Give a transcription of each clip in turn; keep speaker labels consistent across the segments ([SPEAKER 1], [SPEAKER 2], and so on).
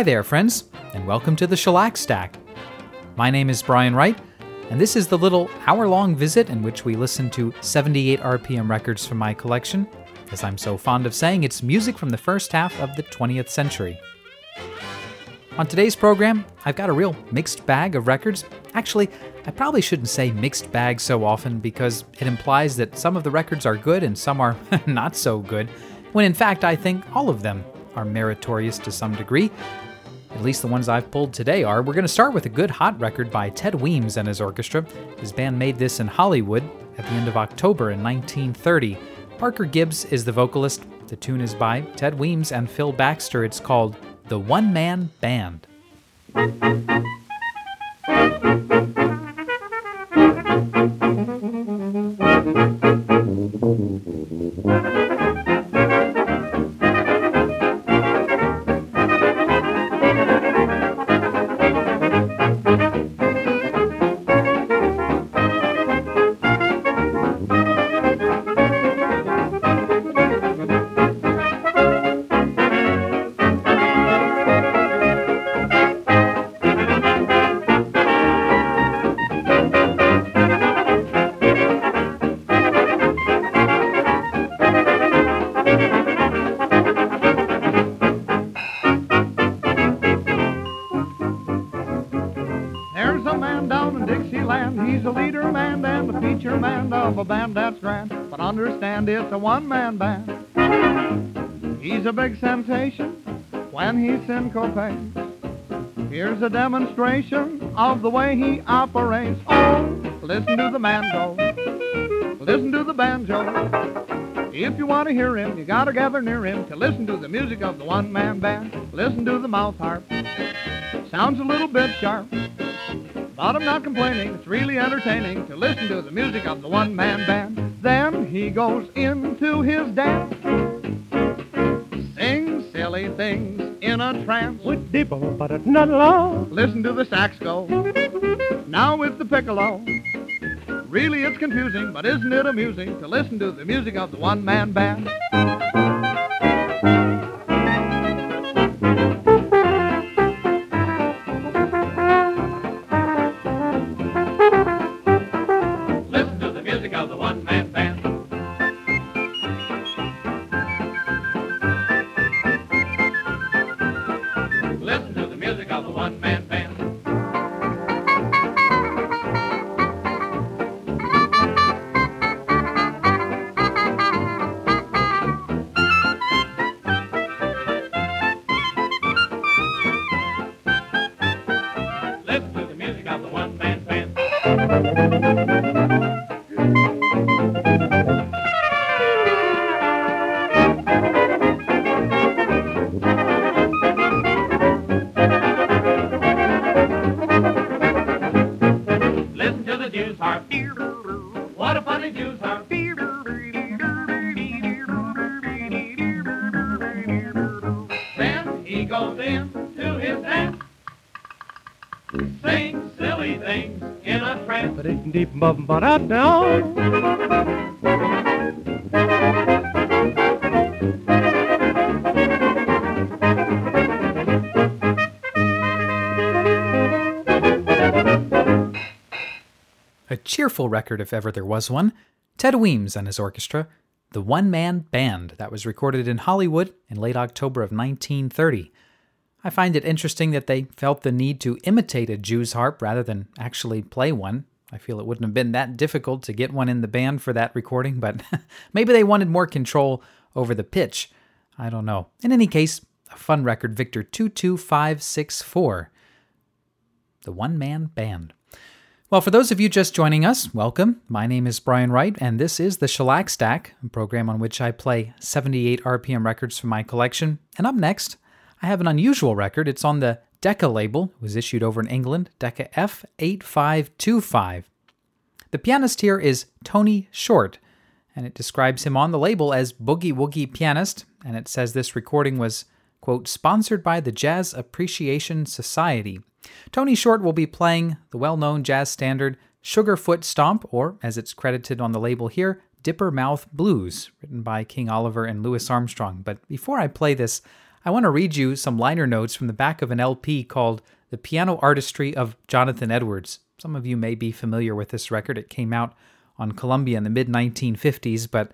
[SPEAKER 1] Hi there, friends, and welcome to the Shellac Stack. My name is Brian Wright, and this is the little hour long visit in which we listen to 78 RPM records from my collection. As I'm so fond of saying, it's music from the first half of the 20th century. On today's program, I've got a real mixed bag of records. Actually, I probably shouldn't say mixed bag so often because it implies that some of the records are good and some are not so good, when in fact I think all of them are meritorious to some degree. At least the ones I've pulled today are. We're going to start with a good hot record by Ted Weems and his orchestra. His band made this in Hollywood at the end of October in 1930. Parker Gibbs is the vocalist. The tune is by Ted Weems and Phil Baxter. It's called The One Man Band.
[SPEAKER 2] He's a leader man and the feature man of a band that's grand. But understand it's a one-man band. He's a big sensation when he syncopates. Here's a demonstration of the way he operates. Oh, listen to the man go. Listen to the banjo. If you want to hear him, you gotta gather near him to listen to the music of the one-man band. Listen to the mouth harp. Sounds a little bit sharp. But I'm not complaining, it's really entertaining to listen to the music of the one man band. Then he goes into his dance, sings silly things in a trance.
[SPEAKER 3] with deep but it's not long.
[SPEAKER 2] Listen to the sax go. Now it's the piccolo. Really, it's confusing, but isn't it amusing to listen to the music of the one man band?
[SPEAKER 3] But but I know.
[SPEAKER 1] A cheerful record, if ever there was one. Ted Weems and his orchestra, the one man band that was recorded in Hollywood in late October of 1930. I find it interesting that they felt the need to imitate a Jew's harp rather than actually play one. I feel it wouldn't have been that difficult to get one in the band for that recording, but maybe they wanted more control over the pitch. I don't know. In any case, a fun record, Victor 22564. The one man band. Well, for those of you just joining us, welcome. My name is Brian Wright, and this is the Shellac Stack, a program on which I play 78 RPM records from my collection. And up next, I have an unusual record. It's on the Decca label. Was issued over in England, Decca F8525. The pianist here is Tony Short, and it describes him on the label as Boogie Woogie Pianist, and it says this recording was, quote, sponsored by the Jazz Appreciation Society. Tony Short will be playing the well known jazz standard Sugarfoot Stomp, or as it's credited on the label here, Dipper Mouth Blues, written by King Oliver and Louis Armstrong. But before I play this, I want to read you some liner notes from the back of an LP called The Piano Artistry of Jonathan Edwards. Some of you may be familiar with this record. It came out on Columbia in the mid 1950s, but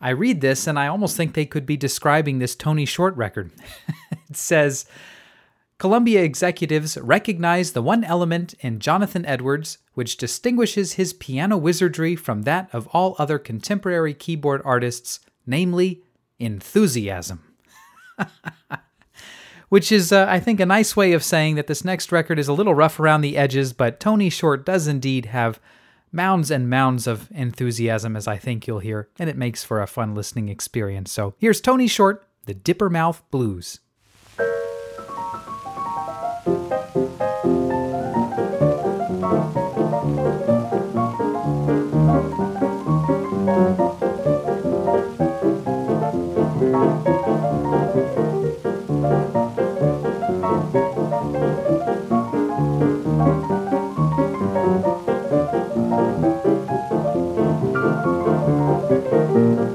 [SPEAKER 1] I read this and I almost think they could be describing this Tony Short record. it says Columbia executives recognize the one element in Jonathan Edwards which distinguishes his piano wizardry from that of all other contemporary keyboard artists, namely enthusiasm. which is, uh, I think, a nice way of saying that this next record is a little rough around the edges, but Tony Short does indeed have mounds and mounds of enthusiasm, as I think you'll hear, and it makes for a fun listening experience. So here's Tony Short, The Dipper Mouth Blues. May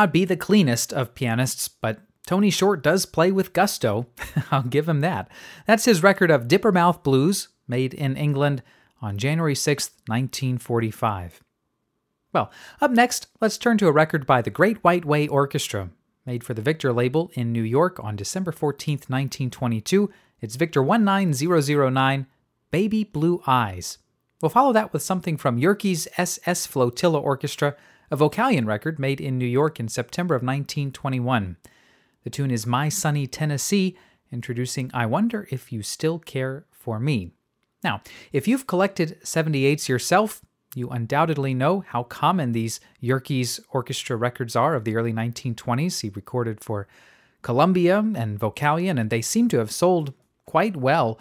[SPEAKER 1] not be the cleanest of pianists, but Tony Short does play with gusto. I'll give him that. That's his record of Dippermouth Blues, made in England on January 6, 1945. Well, up next, let's turn to a record by the Great White Way Orchestra, made for the Victor label in New York on December 14, 1922. It's Victor 19009, Baby Blue Eyes. We'll follow that with something from Yerkes SS Flotilla Orchestra a Vocalion record made in New York in September of 1921. The tune is My Sunny Tennessee, introducing I Wonder If You Still Care for Me. Now, if you've collected 78s yourself, you undoubtedly know how common these Yerkes orchestra records are of the early 1920s. He recorded for Columbia and Vocalion, and they seem to have sold quite well.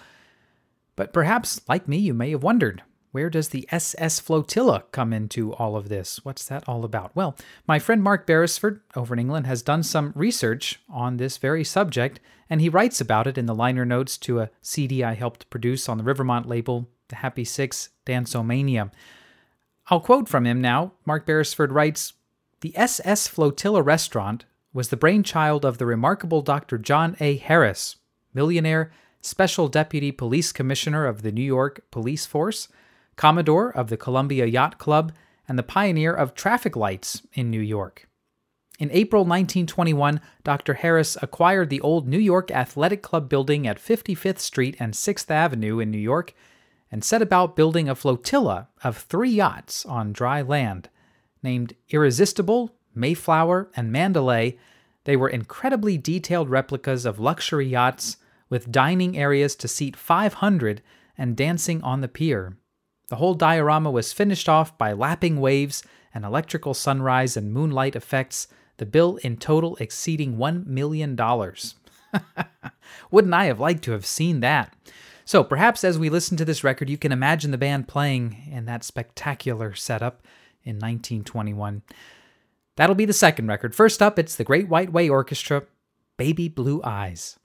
[SPEAKER 1] But perhaps, like me, you may have wondered where does the SS Flotilla come into all of this? What's that all about? Well, my friend Mark Beresford over in England has done some research on this very subject, and he writes about it in the liner notes to a CD I helped produce on the Rivermont label, The Happy Six Dancomania. I'll quote from him now. Mark Beresford writes The SS Flotilla restaurant was the brainchild of the remarkable Dr. John A. Harris, millionaire Special Deputy Police Commissioner of the New York Police Force, Commodore of the Columbia Yacht Club, and the pioneer of traffic lights in New York. In April 1921, Dr. Harris acquired the old New York Athletic Club building at 55th Street and 6th Avenue in New York and set about building a flotilla of three yachts on dry land. Named Irresistible, Mayflower, and Mandalay, they were incredibly detailed replicas of luxury yachts with dining areas to seat 500 and dancing on the pier. The whole diorama was finished off by lapping waves and electrical sunrise and moonlight effects the bill in total exceeding $1 million. Wouldn't I have liked to have seen that? So perhaps as we listen to this record, you can imagine the band playing in that spectacular setup in 1921. That'll be the second record. First up, it's the Great White Way Orchestra, Baby Blue Eyes.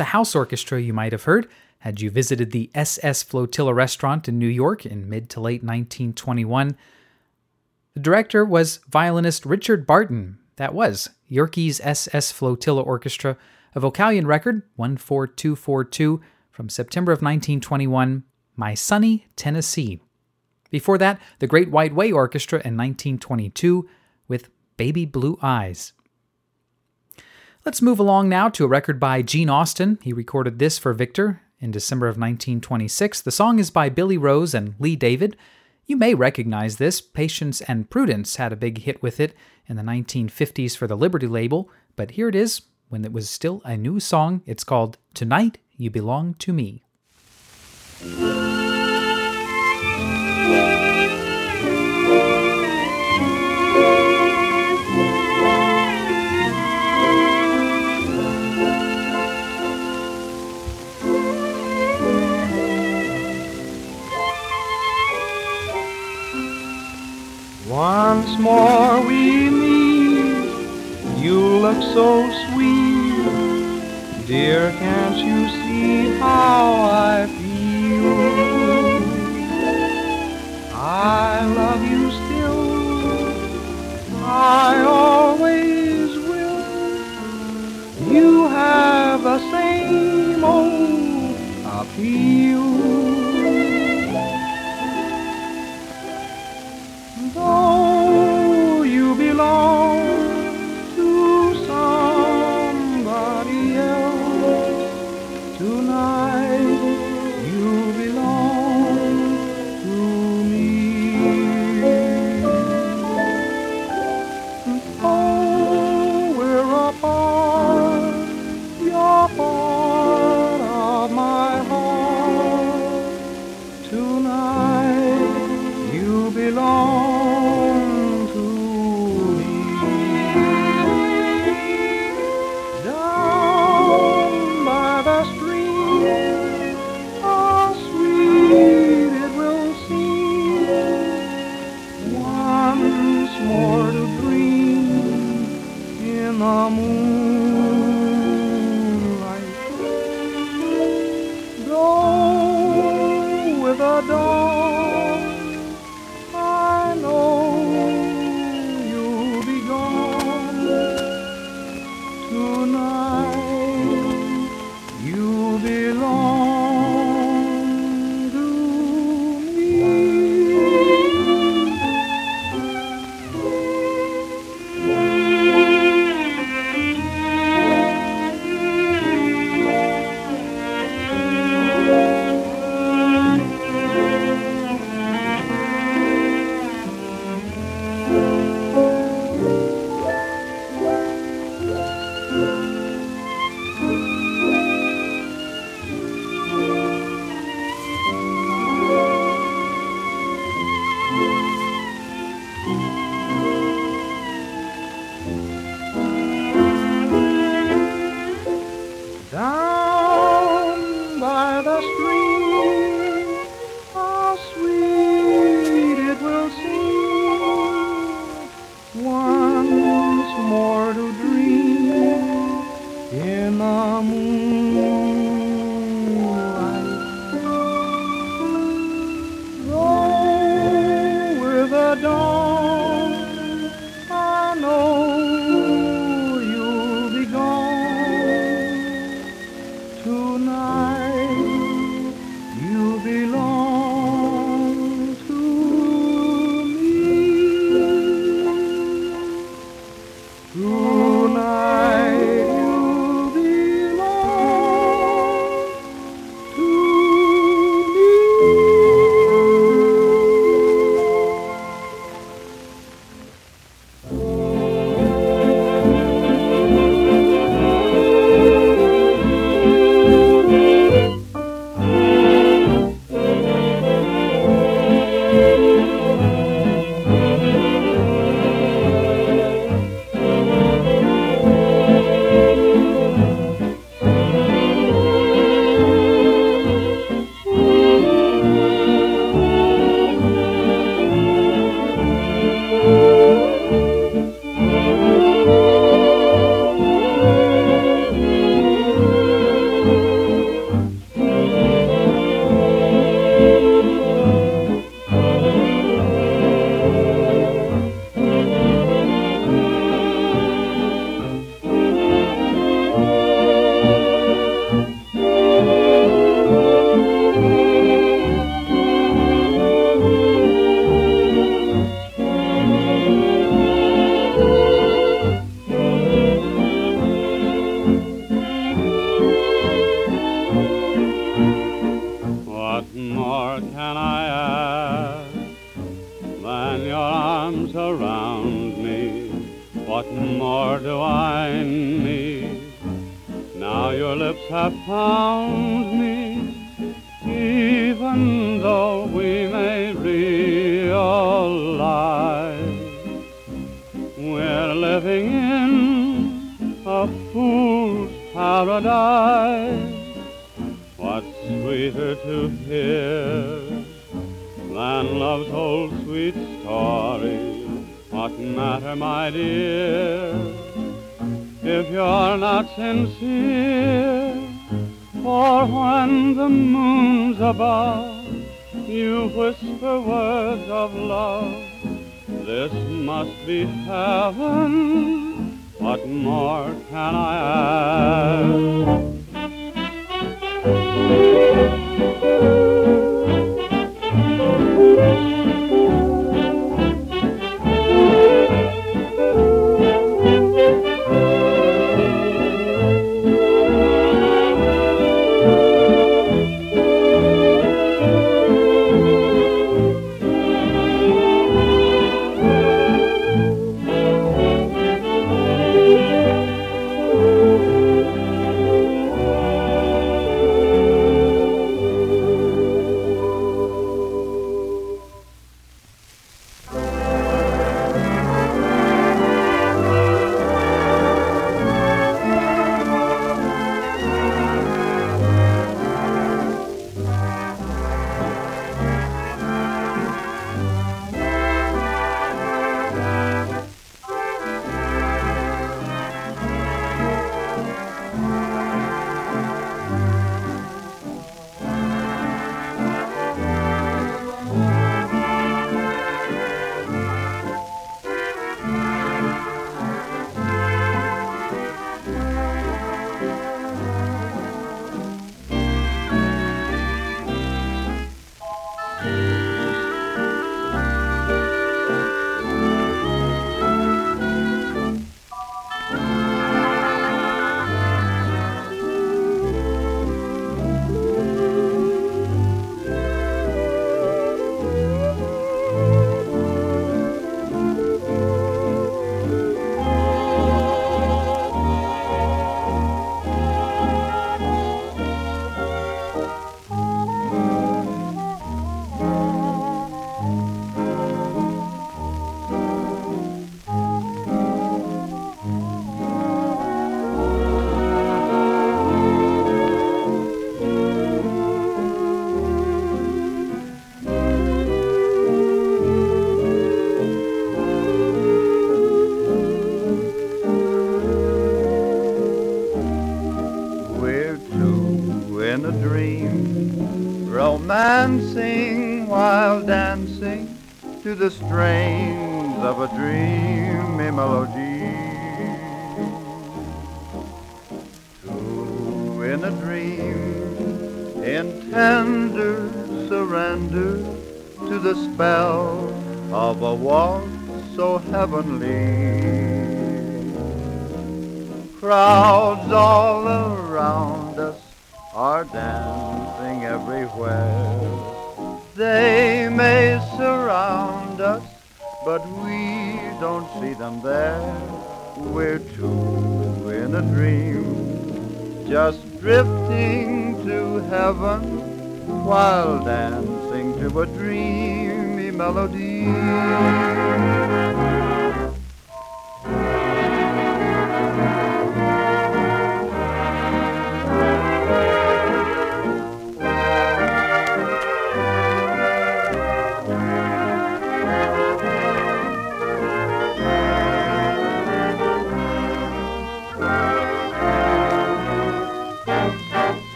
[SPEAKER 1] The house orchestra you might have heard had you visited the SS Flotilla restaurant in New York in mid to late 1921. The director was violinist Richard Barton. That was Yerkes SS Flotilla Orchestra, a Vocalion record, 14242, from September of 1921, My Sunny Tennessee. Before that, the Great White Way Orchestra in 1922 with Baby Blue Eyes. Let's move along now to a record by Gene Austin. He recorded this for Victor in December of 1926. The song is by Billy Rose and Lee David. You may recognize this. Patience and Prudence had a big hit with it in the 1950s for the Liberty label, but here it is when it was still a new song. It's called Tonight You Belong to Me.
[SPEAKER 3] Once more we meet, you look so sweet. Dear, can't you see how I feel? I love you still, I always will. You have the same old appeal.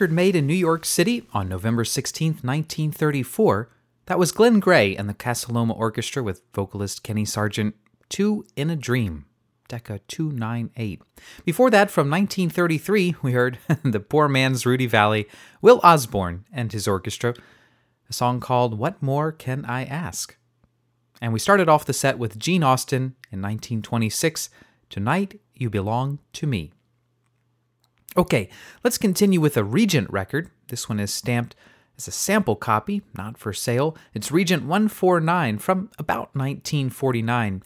[SPEAKER 1] Record made in New York City on November 16, 1934, that was Glen Gray and the Casa Loma Orchestra with vocalist Kenny Sargent, Two in a Dream, Decca 298. Before that, from 1933, we heard the poor man's Rudy Vallée, Will Osborne and his orchestra, a song called What More Can I Ask? And we started off the set with Gene Austin in 1926, Tonight You Belong to Me. Okay, let's continue with a Regent record. This one is stamped as a sample copy, not for sale. It's Regent 149 from about 1949.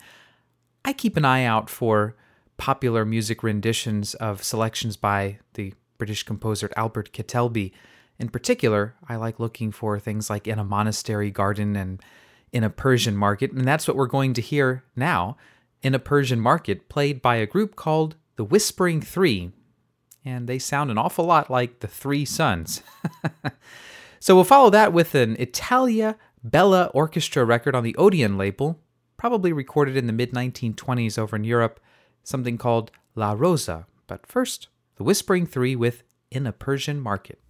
[SPEAKER 1] I keep an eye out for popular music renditions of selections by the British composer Albert Ketèlbey. In particular, I like looking for things like In a Monastery Garden and In a Persian Market, and that's what we're going to hear now in a Persian Market, played by a group called the Whispering Three. And they sound an awful lot like the Three Sons. so we'll follow that with an Italia Bella Orchestra record on the Odeon label, probably recorded in the mid 1920s over in Europe, something called La Rosa. But first, the Whispering Three with In a Persian Market.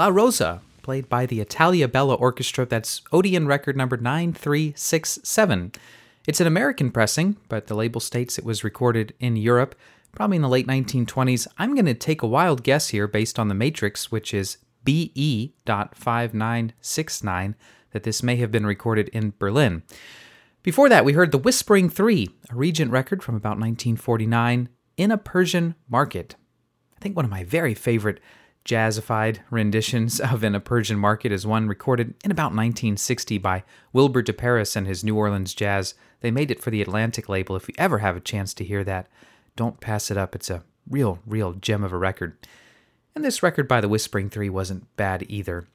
[SPEAKER 1] La Rosa, played by the Italia Bella Orchestra. That's Odeon record number 9367. It's an American pressing, but the label states it was recorded in Europe, probably in the late 1920s. I'm going to take a wild guess here based on the matrix, which is BE.5969, that this may have been recorded in Berlin. Before that, we heard The Whispering Three, a Regent record from about 1949, in a Persian market. I think one of my very favorite jazzified renditions of In a Persian Market is one recorded in about 1960 by Wilbur de Paris and his New Orleans Jazz. They made it for the Atlantic label. If you ever have a chance to hear that, don't pass it up. It's a real, real gem of a record. And this record by the Whispering Three wasn't bad either.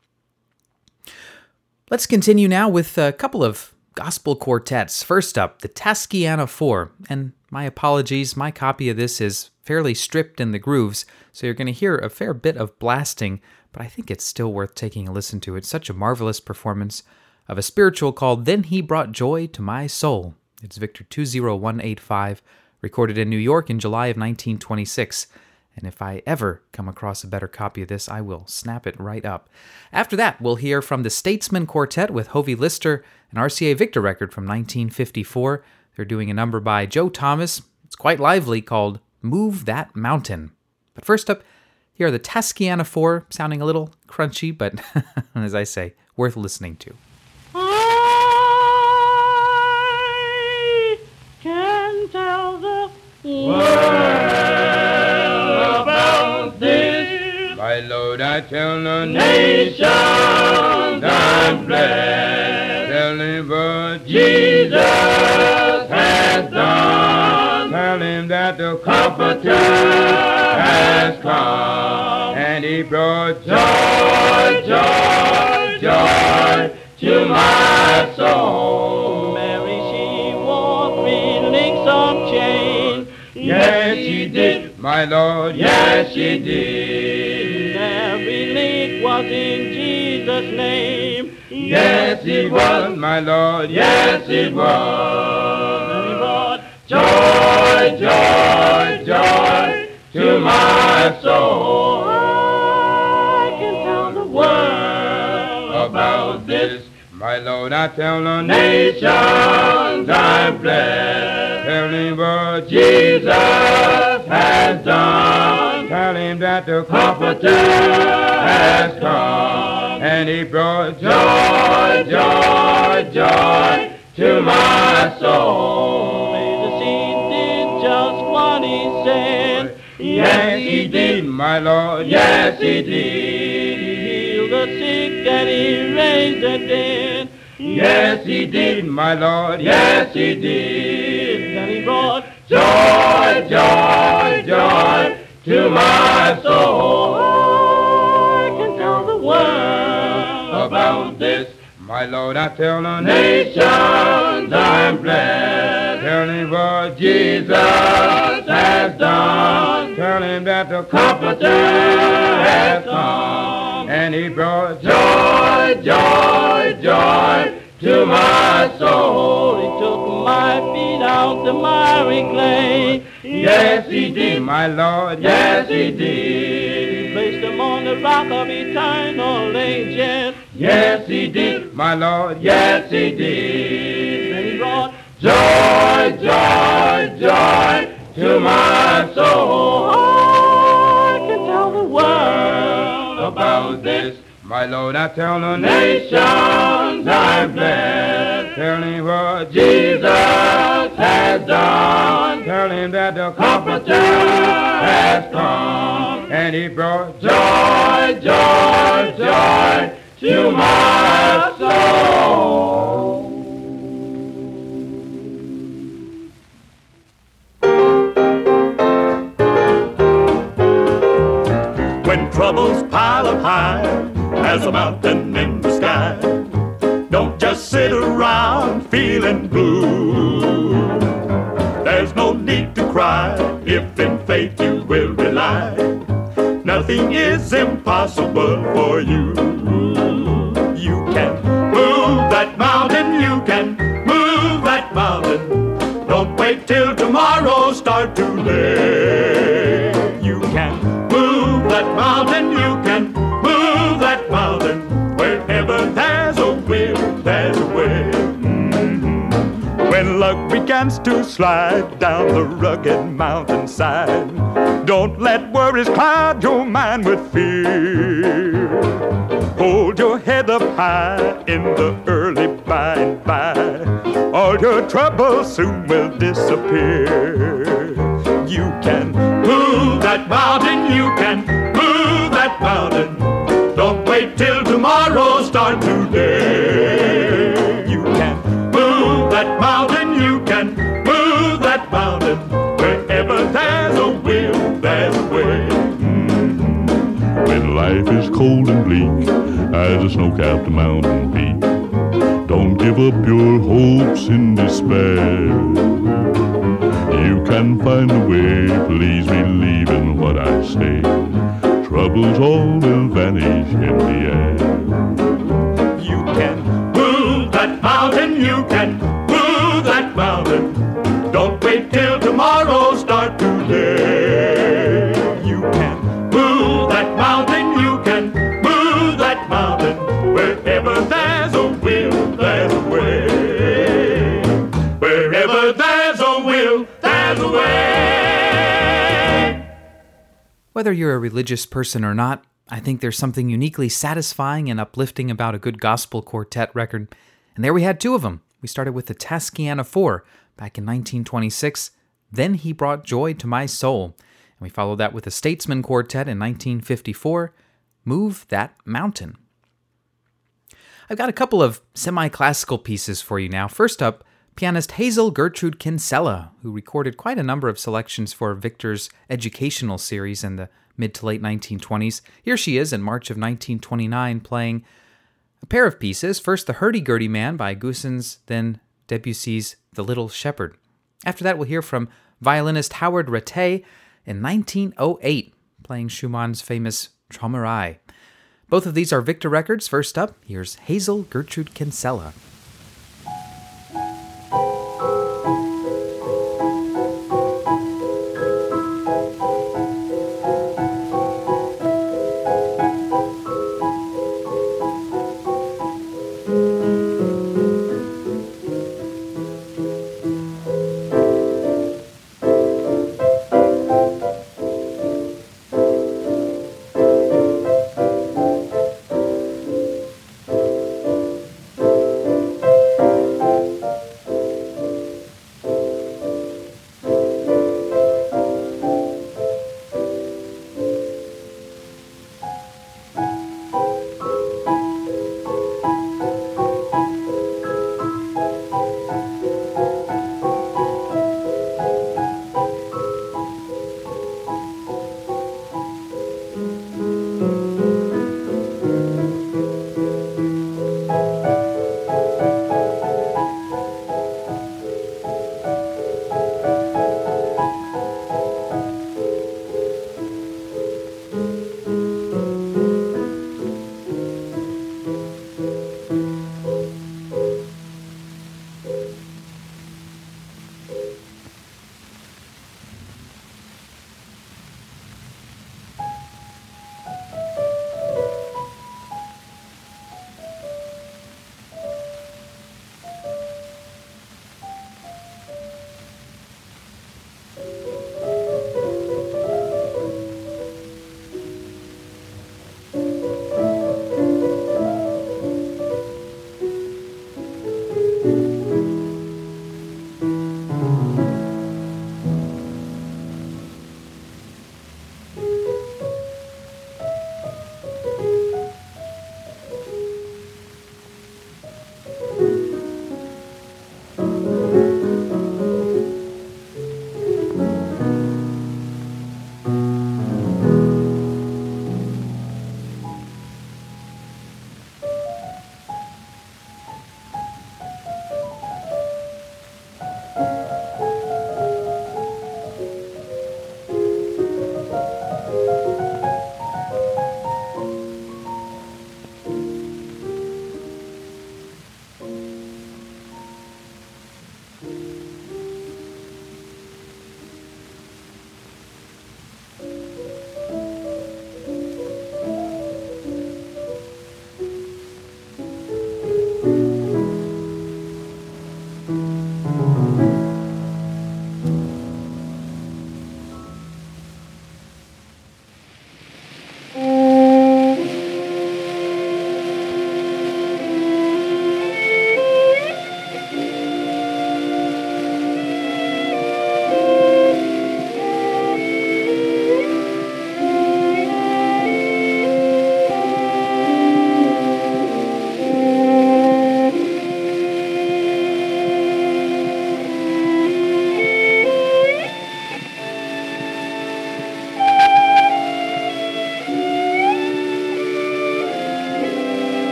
[SPEAKER 1] Let's continue now with a couple of gospel quartets. First up, the Taskiana Four. And my apologies, my copy of this is fairly stripped in the grooves, so you're going to hear a fair bit of blasting, but I think it's still worth taking a listen to. It's such a marvelous performance of a spiritual called Then He Brought Joy to My Soul. It's Victor 20185, recorded in New York in July of 1926. And if I ever come across a better copy of this, I will snap it right up. After that, we'll hear from the Statesmen Quartet with Hovie Lister, an RCA Victor record from 1954. They're doing a number by Joe Thomas. It's quite lively called Move That Mountain. But first up, here are the Taskiana 4, sounding a little crunchy, but as I say, worth listening to.
[SPEAKER 4] I can tell the world this.
[SPEAKER 5] My Lord, I tell the nations I'm blessed. Tell him what Jesus has done. Tell him that the Comforter has come. And he brought joy, joy, joy to my soul.
[SPEAKER 4] Mary, she wore three links of chain.
[SPEAKER 5] Yes, she did, my Lord, yes, she did.
[SPEAKER 4] Was in Jesus' name.
[SPEAKER 5] Yes, it was, my Lord, yes, it
[SPEAKER 4] And he
[SPEAKER 5] was.
[SPEAKER 4] brought
[SPEAKER 5] Joy, joy, joy to my soul.
[SPEAKER 4] I can tell the world
[SPEAKER 5] About this, my Lord, I tell the nations I'm blessed. Tell what Jesus has done. Tell him that the Comforter has come. And he brought joy, joy, joy to my soul.
[SPEAKER 4] The seed did just what he said.
[SPEAKER 5] Yes, he did, my Lord. Yes, he did.
[SPEAKER 4] He healed the sick and he raised the dead.
[SPEAKER 5] Yes, he did, my Lord. Yes, he did.
[SPEAKER 4] And he brought
[SPEAKER 5] Joy, joy, joy to my soul.
[SPEAKER 4] I can tell the world
[SPEAKER 5] About this, my Lord, I tell the nations I'm blessed. Tell him what Jesus has done. Tell him that the Comforter has come. And he brought joy, joy, joy to my soul.
[SPEAKER 4] He took my feet out the miry clay.
[SPEAKER 5] Yes, he did, my Lord. Yes, he did.
[SPEAKER 4] He placed them on the rock of eternal ages.
[SPEAKER 5] Yes, he did, my Lord. Yes, he did.
[SPEAKER 4] He brought
[SPEAKER 5] Joy, joy, joy to my soul.
[SPEAKER 4] I can tell the world
[SPEAKER 5] About this, my Lord, I tell the nations I'm blessed. Tell him what Jesus has done. Tell him that the Comforter has come. And he brought joy, joy, joy to my soul.
[SPEAKER 6] Slide down the rugged mountainside. Don't let worries cloud your mind with fear. Hold your head up high in the early by and by. All your troubles soon will disappear.
[SPEAKER 7] As a snow-capped mountain peak, don't give up your hopes in despair. You can find a way, please believe in what I say. Troubles all will vanish in the air.
[SPEAKER 6] You can move that mountain, you can move that mountain. Don't wait till
[SPEAKER 1] Whether you're a religious person or not, I think there's something uniquely satisfying and uplifting about a good gospel quartet record. And there we had two of them. We started with the Taskiana 4 back in 1926. Then He Brought Joy to My Soul. And we followed that with the Statesmen Quartet in 1954, Move That Mountain. I've got a couple of semi classical pieces for you now. First up, pianist Hazel Gertrude Kinscella, who recorded quite a number of selections for Victor's educational series in the mid to late 1920s. Here she is in March of 1929 playing a pair of pieces first, The Hurdy Gurdy Man by Goossens, then Debussy's The Little Shepherd. After that, we'll hear from violinist Howard Rattay in 1908, playing Schumann's famous Traumerei. Both of these are Victor records. First up, here's Hazel Gertrude Kinscella.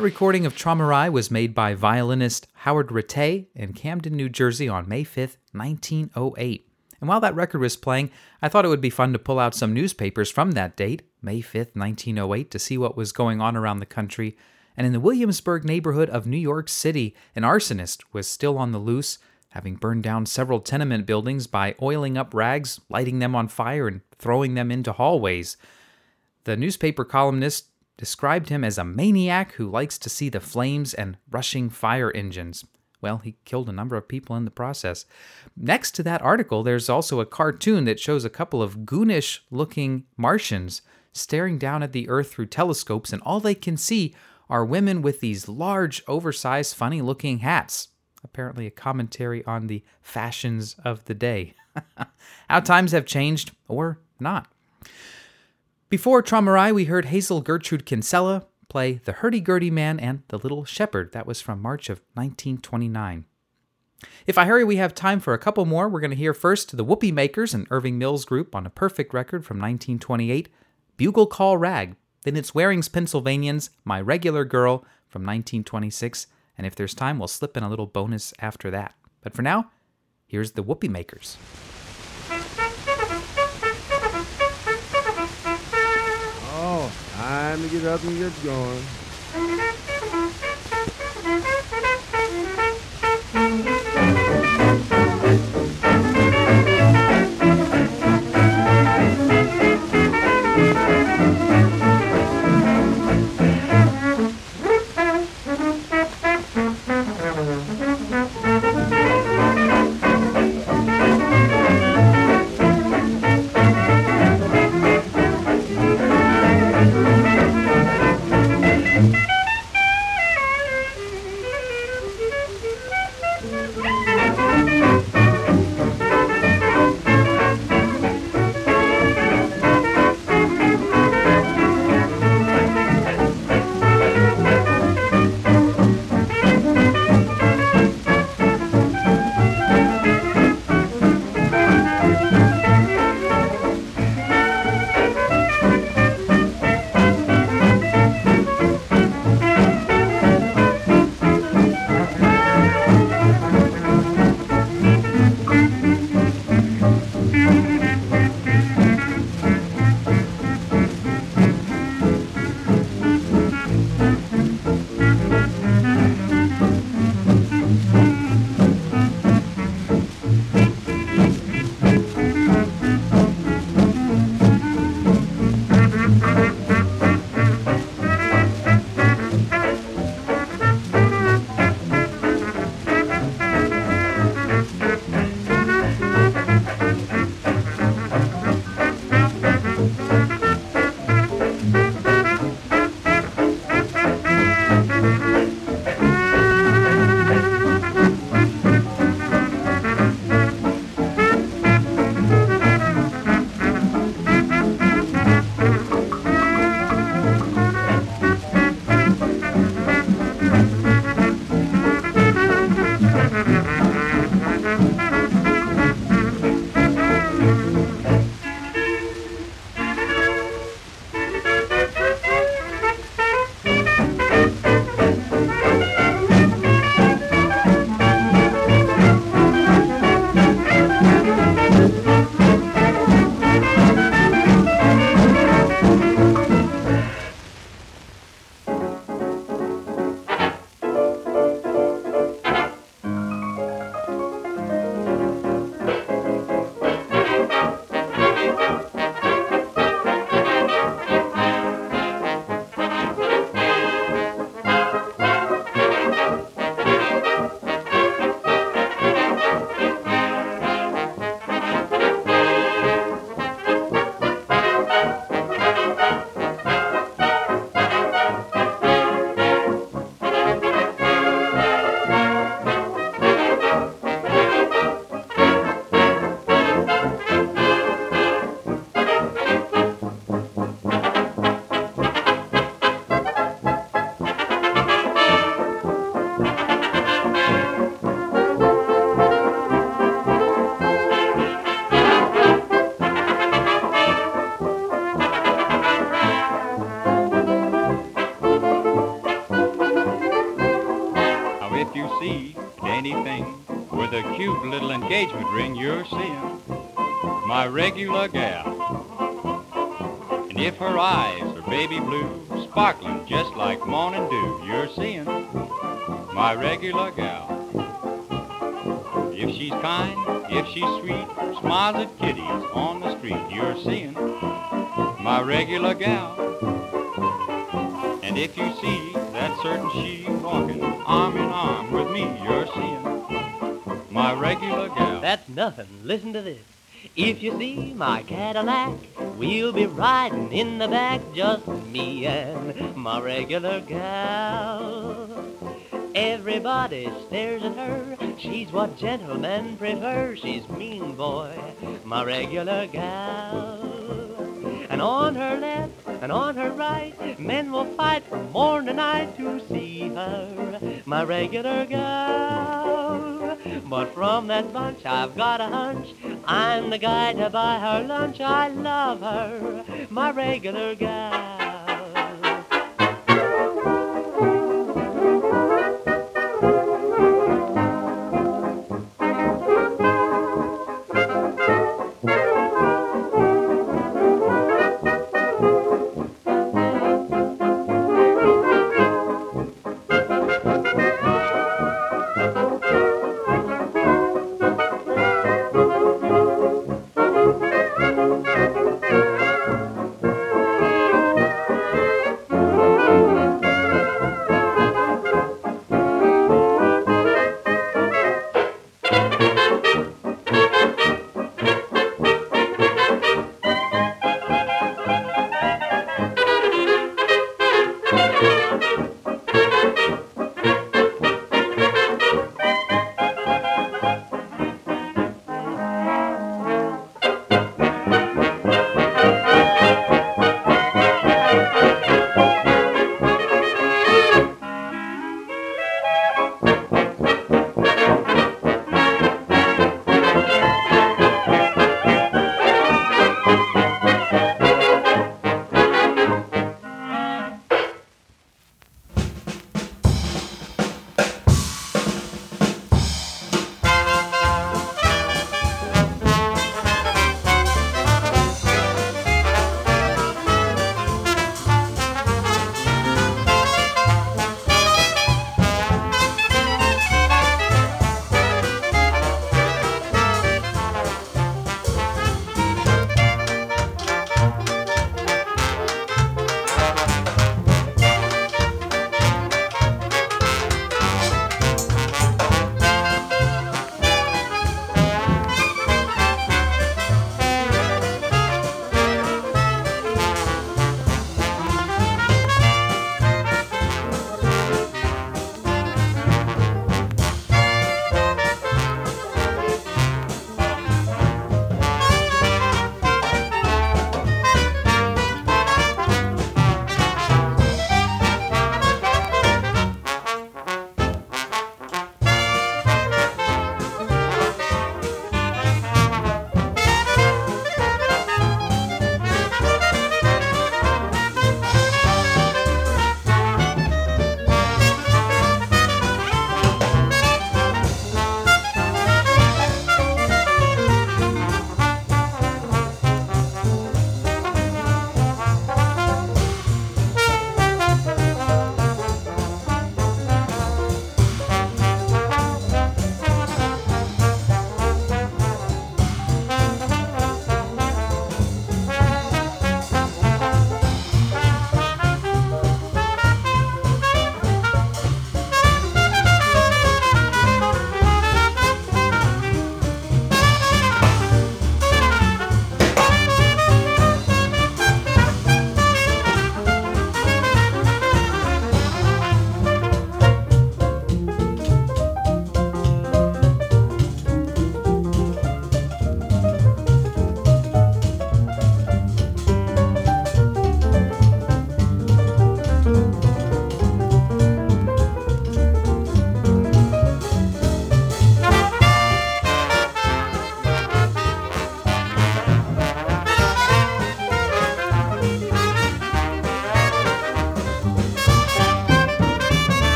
[SPEAKER 1] That recording of Traumerei was made by violinist Howard Rattay in Camden, New Jersey on May 5th, 1908. And while that record was playing, I thought it would be fun to pull out some newspapers from that date, May 5th, 1908, to see what was going on around the country. And in the Williamsburg neighborhood of New York City, an arsonist was still on the loose, having burned down several tenement buildings by oiling up rags, lighting them on fire, and throwing them into hallways. The newspaper columnist described him as a maniac who likes to see the flames and rushing fire engines. Well, he killed a number of people in the process. Next to that article, there's also a cartoon that shows a couple of goonish looking Martians staring down at the Earth through telescopes, and all they can see are women with these large, oversized, funny looking hats. Apparently, a commentary on the fashions of the day. How times have changed, or not. Before Traumerei, we heard Hazel Gertrude Kinscella play The Hurdy-Gurdy Man and The Little Shepherd. That was from March of 1929. If I hurry, we have time for a couple more. We're going to hear first the Whoopee Makers and Irving Mills Group on a perfect record from 1928, Bugle Call Rag. Then it's Waring's Pennsylvanians, My Regular Girl from 1926. And if there's time, we'll slip in a little bonus after that. But for now, here's the Whoopee Makers.
[SPEAKER 3] Time to get up and get going.
[SPEAKER 8] Baby blue, sparkling just like morning dew, you're seeing my regular gal. If she's kind, if she's sweet, smiles at kiddies on the street, you're seeing my regular gal. And if you see that certain she walking arm in arm with me, you're seeing my regular gal.
[SPEAKER 9] That's nothing. Listen to this. If you see my Cadillac, we'll be riding in the back, just me and my regular gal. Everybody stares at her. She's what gentlemen prefer. She's mean boy, my regular gal. And on her left and on her right, men will fight from morn to night to see her, my regular gal. But from that bunch, I've got a hunch. I'm the guy to buy her lunch. I love her, my regular gal.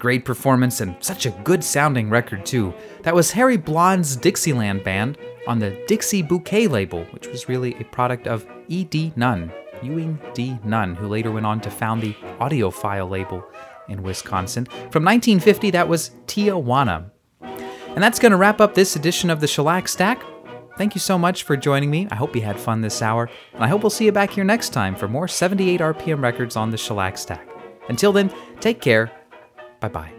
[SPEAKER 1] Great performance and such a good sounding record, too. That was Harry Blons' Dixieland Band on the Dixie Bouquet label, which was really a product of E.D. Nunn, Ewing D. Nunn, who later went on to found the Audiophile label in Wisconsin. From 1950, that was Tijuana. And that's going to wrap up this edition of the Shellac Stack. Thank you so much for joining me. I hope you had fun this hour, and I hope we'll see you back here next time for more 78 RPM records on the Shellac Stack. Until then, take care. 拜拜。